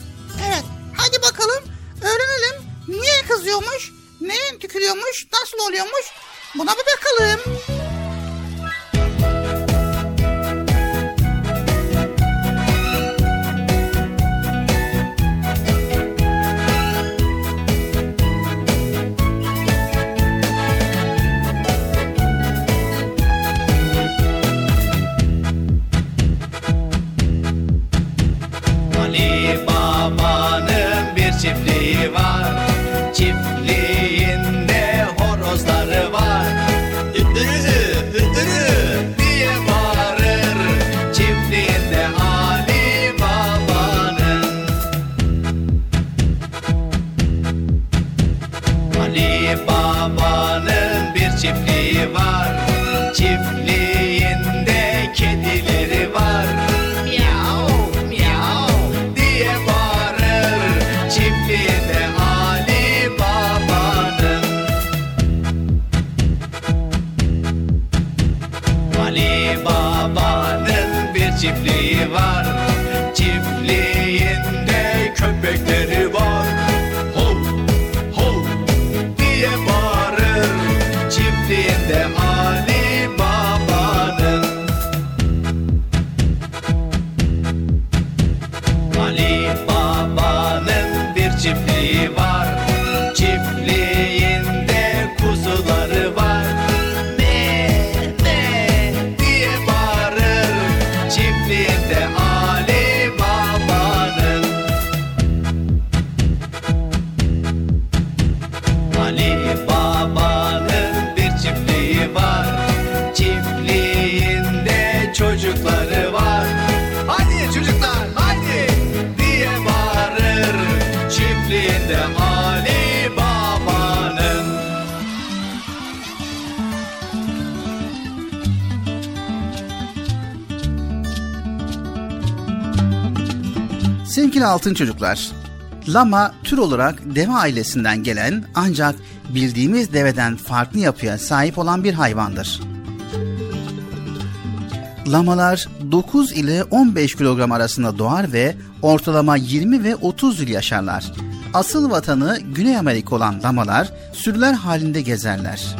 Evet. Hadi bakalım öğrenelim. Niye kızıyormuş? Neye tükürüyormuş? Nasıl oluyormuş? Buna bir bakalım. Baba'nın bir Sevgili altın çocuklar, lama tür olarak deve ailesinden gelen ancak bildiğimiz deveden farklı yapıya sahip olan bir hayvandır. Lamalar 9 ile 15 kilogram arasında doğar ve ortalama 20 ve 30 yıl yaşarlar. Asıl vatanı Güney Amerika olan lamalar sürüler halinde gezerler.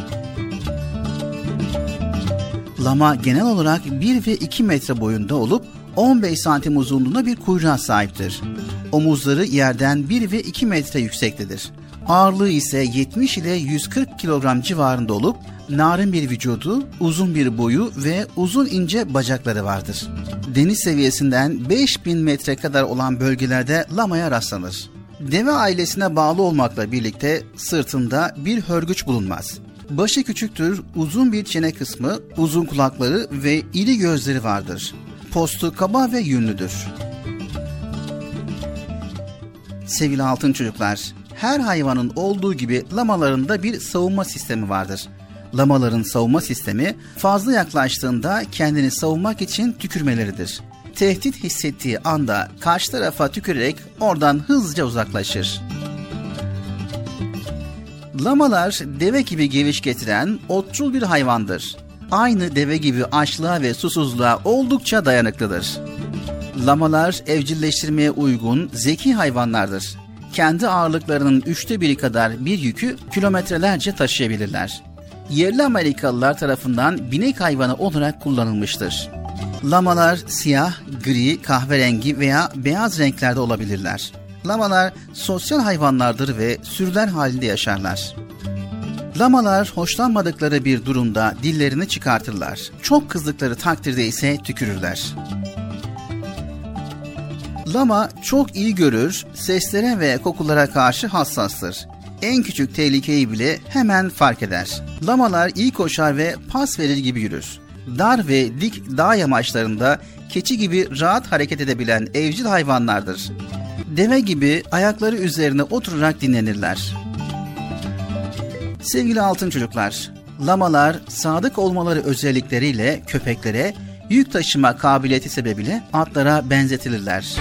Lama genel olarak 1 ve 2 metre boyunda olup 15 santim uzunluğunda bir kuyruğa sahiptir. Omuzları yerden 1 ve 2 metre yüksektedir. Ağırlığı ise 70 ile 140 kilogram civarında olup narin bir vücudu, uzun bir boyu ve uzun ince bacakları vardır. Deniz seviyesinden 5000 metre kadar olan bölgelerde lamaya rastlanır. Deve ailesine bağlı olmakla birlikte sırtında bir hörgüç bulunmaz. Başı küçüktür, uzun bir çene kısmı, uzun kulakları ve iri gözleri vardır. Postu kaba ve yünlüdür. Sevgili altın çocuklar, her hayvanın olduğu gibi lamaların da bir savunma sistemi vardır. Lamaların savunma sistemi fazla yaklaştığında kendini savunmak için tükürmeleridir. Tehdit hissettiği anda karşı tarafa tükürerek oradan hızlıca uzaklaşır. Lamalar deve gibi geviş getiren otçul bir hayvandır. Aynı deve gibi açlığa ve susuzluğa oldukça dayanıklıdır. Lamalar evcilleştirmeye uygun zeki hayvanlardır. Kendi ağırlıklarının üçte biri kadar bir yükü kilometrelerce taşıyabilirler. yerli Amerikalılar tarafından binek hayvanı olarak kullanılmıştır. Lamalar siyah, gri, kahverengi veya beyaz renklerde olabilirler. Lamalar sosyal hayvanlardır ve sürüler halinde yaşarlar. Lamalar hoşlanmadıkları bir durumda dillerini çıkartırlar. Çok kızdıkları takdirde ise tükürürler. Lama çok iyi görür, seslere ve kokulara karşı hassastır. En küçük tehlikeyi bile hemen fark eder. Lamalar iyi koşar ve pas verir gibi yürür. Dar ve dik dağ yamaçlarında keçi gibi rahat hareket edebilen evcil hayvanlardır. Deve gibi ayakları üzerine oturarak dinlenirler. Sevgili altın çocuklar, lamalar sadık olmaları özellikleriyle köpeklere yük taşıma kabiliyeti sebebiyle atlara benzetilirler.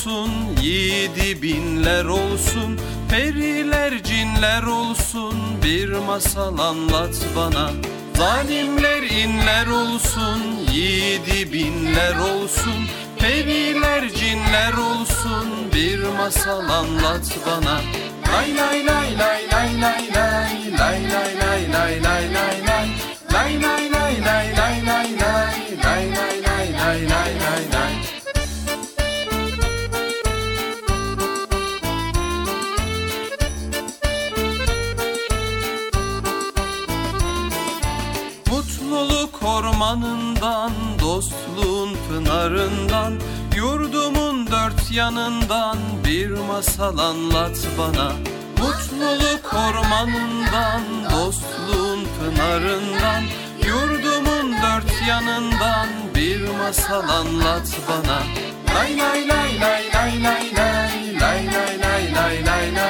Olsun, yiğidi binler olsun Periler cinler olsun, bir masal anlat bana Zalimler inler olsun, yiğidi binler olsun Periler cinler olsun, bir masal anlat bana Lay lay lay lay lay lay lay lay lay lay lay lay lay lay Lay lay lay lay ormanından, dostluğun pınarından Yurdumun dört yanından bir masal anlat bana. Mutluluk ormanından, dostluğun pınarından Yurdumun dört yanından bir masal anlat bana. Lay lay lay lay lay lay lay lay lay lay lay lay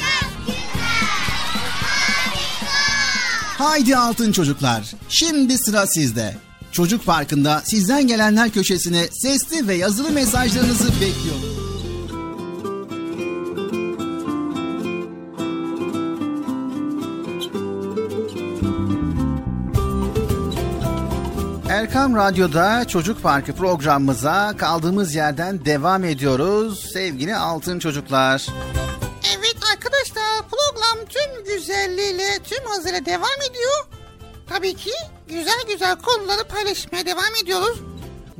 Haydi altın çocuklar. Şimdi sıra sizde. Çocuk Parkı'nda sizden gelenler köşesine sesli ve yazılı mesajlarınızı bekliyorum. Erkam Radyo'da Çocuk Parkı programımıza kaldığımız yerden devam ediyoruz sevgili altın çocuklar. Tüm güzelliğiyle tüm hızıyla devam ediyor. Tabii ki güzel güzel konuları paylaşmaya devam ediyoruz.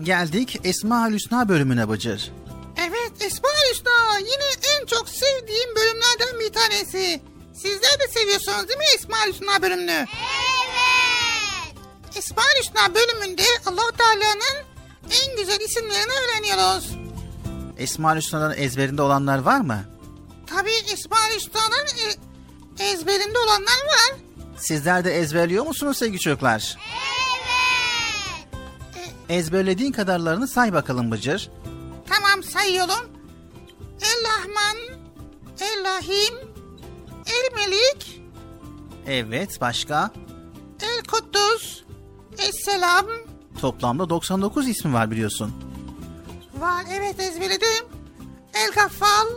Geldik Esma Hüsna bölümüne Bıcır. Evet Esma Hüsna yine en çok sevdiğim bölümlerden bir tanesi. Sizler de seviyorsunuz değil mi Esma Hüsna bölümünü? Evet. Esma Hüsna bölümünde allah Teala'nın en güzel isimlerini öğreniyoruz. Esma Hüsna'nın ezberinde olanlar var mı? Tabii Esma Hüsna'nın e, ezberinde olanlar var. Sizler de ezberliyor musunuz sevgili çocuklar? Evet. Ezberlediğin kadarlarını say bakalım Bıcır. Tamam sayıyorum. El Rahman, El Rahim, El Melik, Evet başka? El Kuddus, Esselam. Toplamda 99 ismi var biliyorsun. Var evet ezberledim. El Gaffal.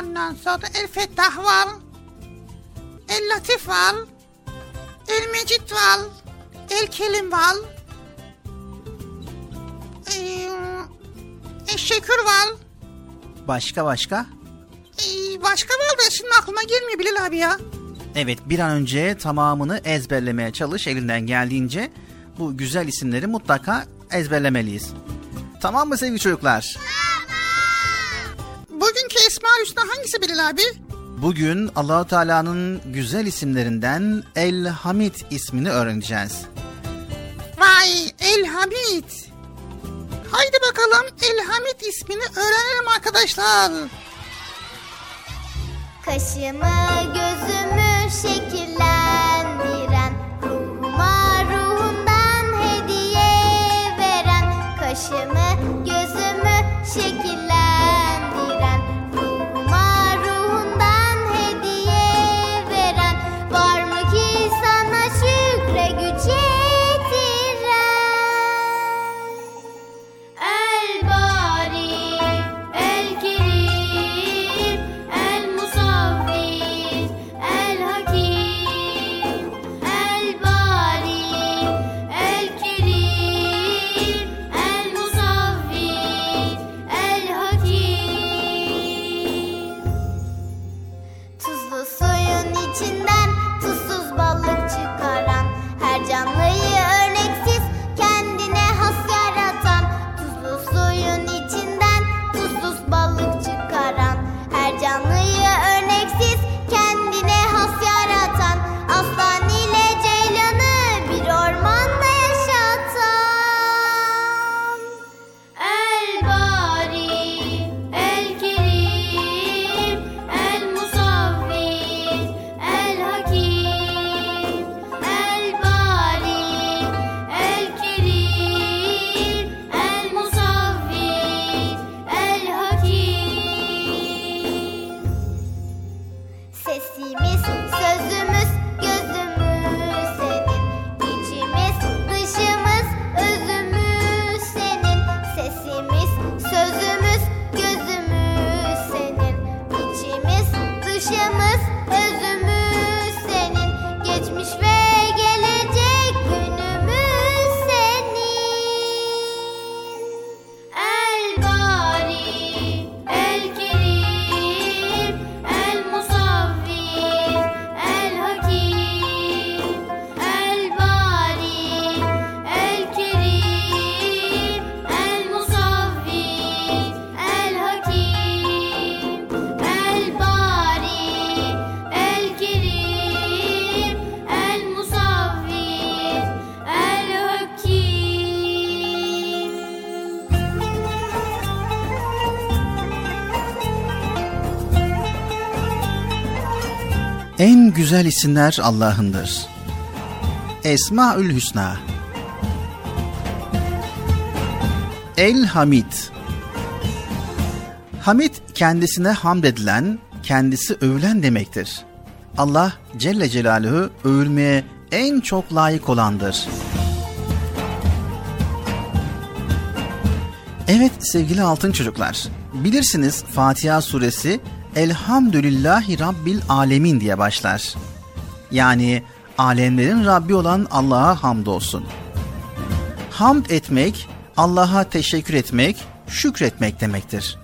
Ondan sonra El Fettah var. El Latif var. El Mecid var. El Kelim var. Ee, El Şekür var. Başka başka? Ee, başka var da şimdi aklıma gelmiyor Bilal abi ya. Evet bir an önce tamamını ezberlemeye çalış elinden geldiğince bu güzel isimleri mutlaka ezberlemeliyiz. Tamam mı sevgili çocuklar? Bugünkü Esma Hüsna hangisi Bilal abi? Bugün Allahu Teala'nın güzel isimlerinden El Hamid ismini öğreneceğiz. Vay El Hamid. Haydi bakalım El Hamid ismini öğrenelim arkadaşlar. Kaşımı gözümü şekillendiren Ruhuma ruhundan hediye veren Kaşımı gözümü şekillendiren güzel isimler Allah'ındır. Esmaül Hüsna El Hamid Hamid kendisine hamd edilen, kendisi övülen demektir. Allah Celle Celaluhu övülmeye en çok layık olandır. Evet sevgili altın çocuklar, bilirsiniz Fatiha suresi Elhamdülillahi Rabbil Alemin diye başlar. Yani alemlerin Rabbi olan Allah'a hamdolsun. Hamd etmek, Allah'a teşekkür etmek, şükretmek demektir.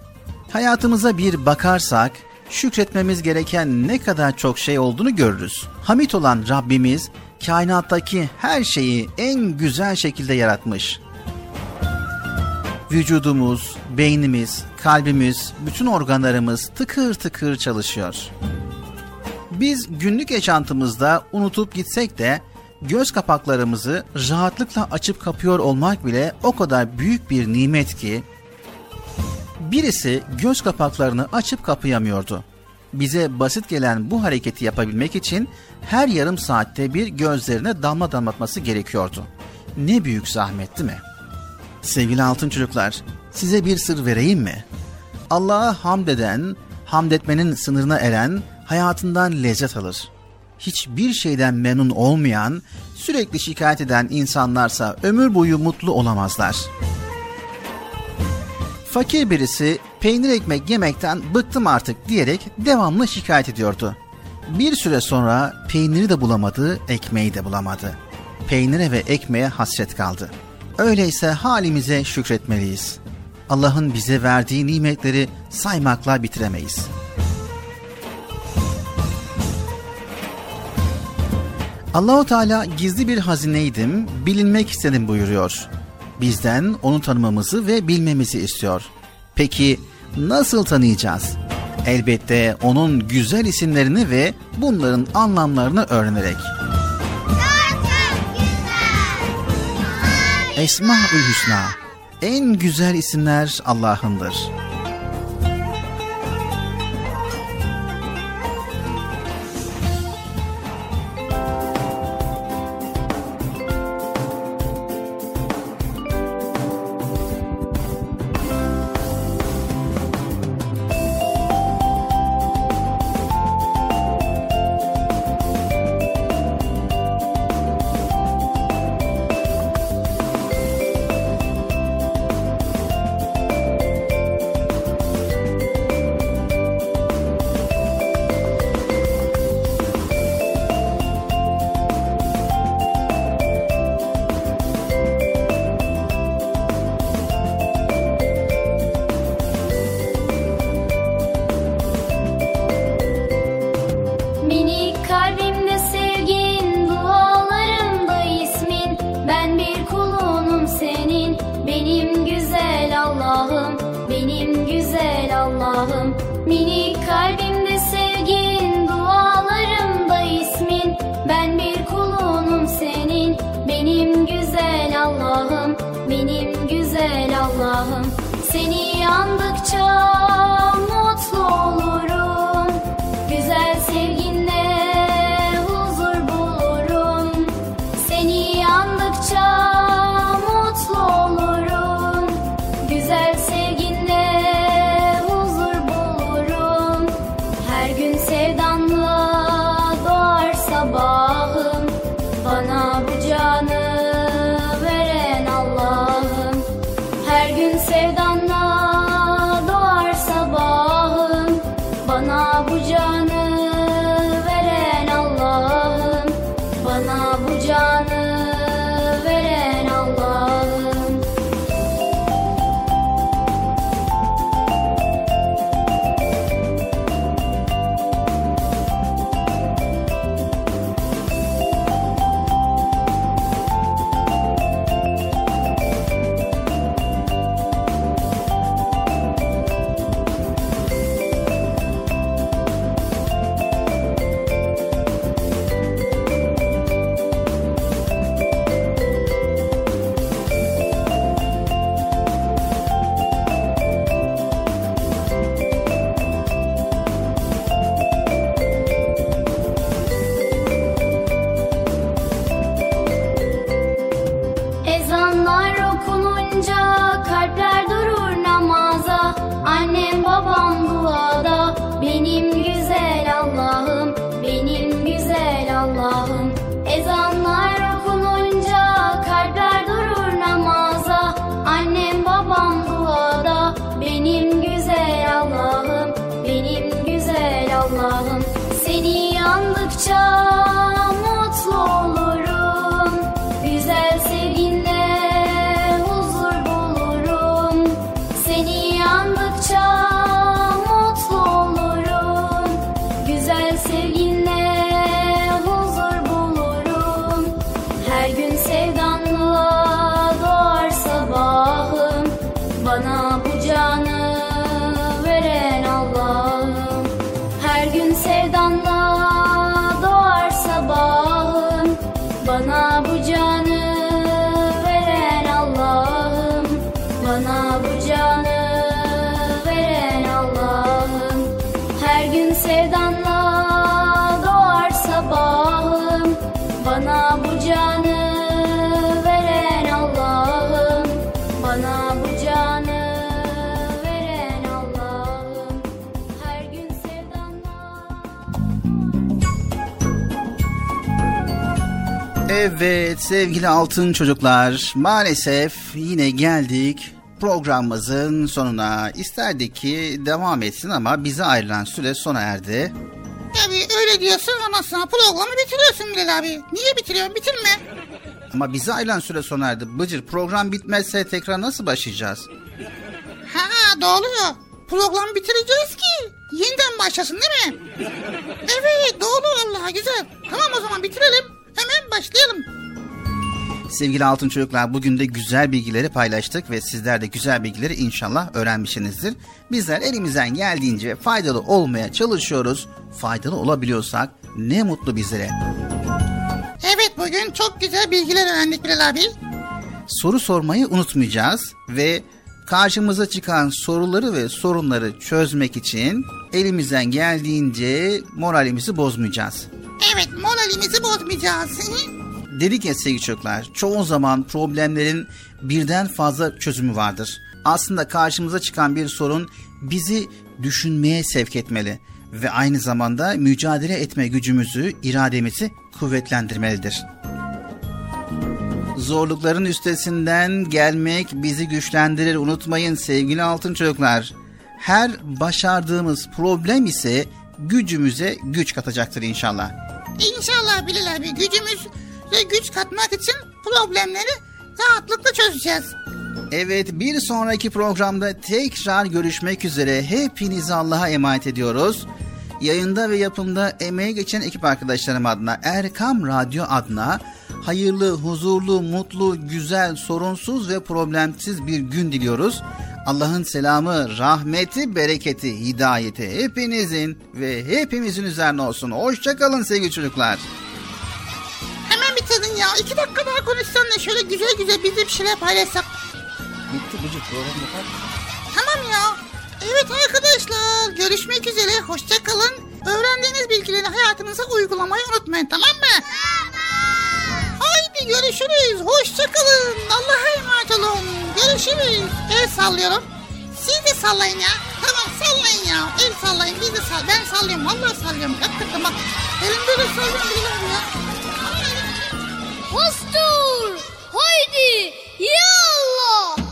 Hayatımıza bir bakarsak, şükretmemiz gereken ne kadar çok şey olduğunu görürüz. Hamit olan Rabbimiz, kainattaki her şeyi en güzel şekilde yaratmış. Vücudumuz, beynimiz, kalbimiz, bütün organlarımız tıkır tıkır çalışıyor. Biz günlük yaşantımızda unutup gitsek de göz kapaklarımızı rahatlıkla açıp kapıyor olmak bile o kadar büyük bir nimet ki birisi göz kapaklarını açıp kapayamıyordu. Bize basit gelen bu hareketi yapabilmek için her yarım saatte bir gözlerine damla damlatması gerekiyordu. Ne büyük zahmet değil mi? Sevgili altın çocuklar, size bir sır vereyim mi? Allah'a hamd eden, hamd etmenin sınırına eren hayatından lezzet alır. Hiçbir şeyden memnun olmayan, sürekli şikayet eden insanlarsa ömür boyu mutlu olamazlar. Fakir birisi peynir ekmek yemekten bıktım artık diyerek devamlı şikayet ediyordu. Bir süre sonra peyniri de bulamadı, ekmeği de bulamadı. Peynire ve ekmeğe hasret kaldı. Öyleyse halimize şükretmeliyiz. Allah'ın bize verdiği nimetleri saymakla bitiremeyiz. Allahu Teala gizli bir hazineydim, bilinmek istedim buyuruyor. Bizden onu tanımamızı ve bilmemizi istiyor. Peki nasıl tanıyacağız? Elbette onun güzel isimlerini ve bunların anlamlarını öğrenerek. Esmaül Hüsna. En güzel isimler Allah'ındır. Sevgili altın çocuklar maalesef yine geldik programımızın sonuna. İsterdik ki devam etsin ama bize ayrılan süre sona erdi. Tabii öyle diyorsun ama sonra programı bitiriyorsun Bilal abi. Niye bitiriyorsun? Bitirme. Ama bize ayrılan süre sona erdi. Bıcır program bitmezse tekrar nasıl başlayacağız? Ha doğru. Programı bitireceğiz ki yeniden başlasın değil mi? Evet doğru Allah güzel. Tamam o zaman bitirelim. Hemen başlayalım. Sevgili altın çocuklar bugün de güzel bilgileri paylaştık ve sizler de güzel bilgileri inşallah öğrenmişsinizdir. Bizler elimizden geldiğince faydalı olmaya çalışıyoruz. Faydalı olabiliyorsak ne mutlu bizlere. Evet bugün çok güzel bilgiler öğrendik Bilal abi. Soru sormayı unutmayacağız ve karşımıza çıkan soruları ve sorunları çözmek için elimizden geldiğince moralimizi bozmayacağız. Evet moralimizi bozmayacağız. Dedik ya sevgili çocuklar, çoğu zaman problemlerin birden fazla çözümü vardır. Aslında karşımıza çıkan bir sorun bizi düşünmeye sevk etmeli ve aynı zamanda mücadele etme gücümüzü, irademizi kuvvetlendirmelidir. Zorlukların üstesinden gelmek bizi güçlendirir. Unutmayın sevgili altın çocuklar. Her başardığımız problem ise gücümüze güç katacaktır inşallah. İnşallah Bilal abi gücümüz ve güç katmak için problemleri rahatlıkla çözeceğiz. Evet bir sonraki programda tekrar görüşmek üzere. Hepinizi Allah'a emanet ediyoruz. Yayında ve yapımda emeği geçen ekip arkadaşlarım adına Erkam Radyo adına hayırlı, huzurlu, mutlu, güzel, sorunsuz ve problemsiz bir gün diliyoruz. Allah'ın selamı, rahmeti, bereketi, hidayeti hepinizin ve hepimizin üzerine olsun. Hoşçakalın sevgili çocuklar. Bitirdin ya. İki dakika daha konuşsan da şöyle güzel güzel biz de bir şeyler paylaşsak. Bitti Bıcık program yapar. Tamam ya. Evet arkadaşlar görüşmek üzere hoşça kalın. Öğrendiğiniz bilgileri hayatınıza uygulamayı unutmayın tamam mı? Haydi görüşürüz. Hoşça kalın. Allah'a emanet olun. Görüşürüz. El sallıyorum. Siz de sallayın ya. Tamam sallayın ya. El sallayın. Biz de sall. Ben sallıyorum. Vallahi sallıyorum. Hakikaten bak. Elimde de sallıyorum ya. Hostur! Haydi! Ya!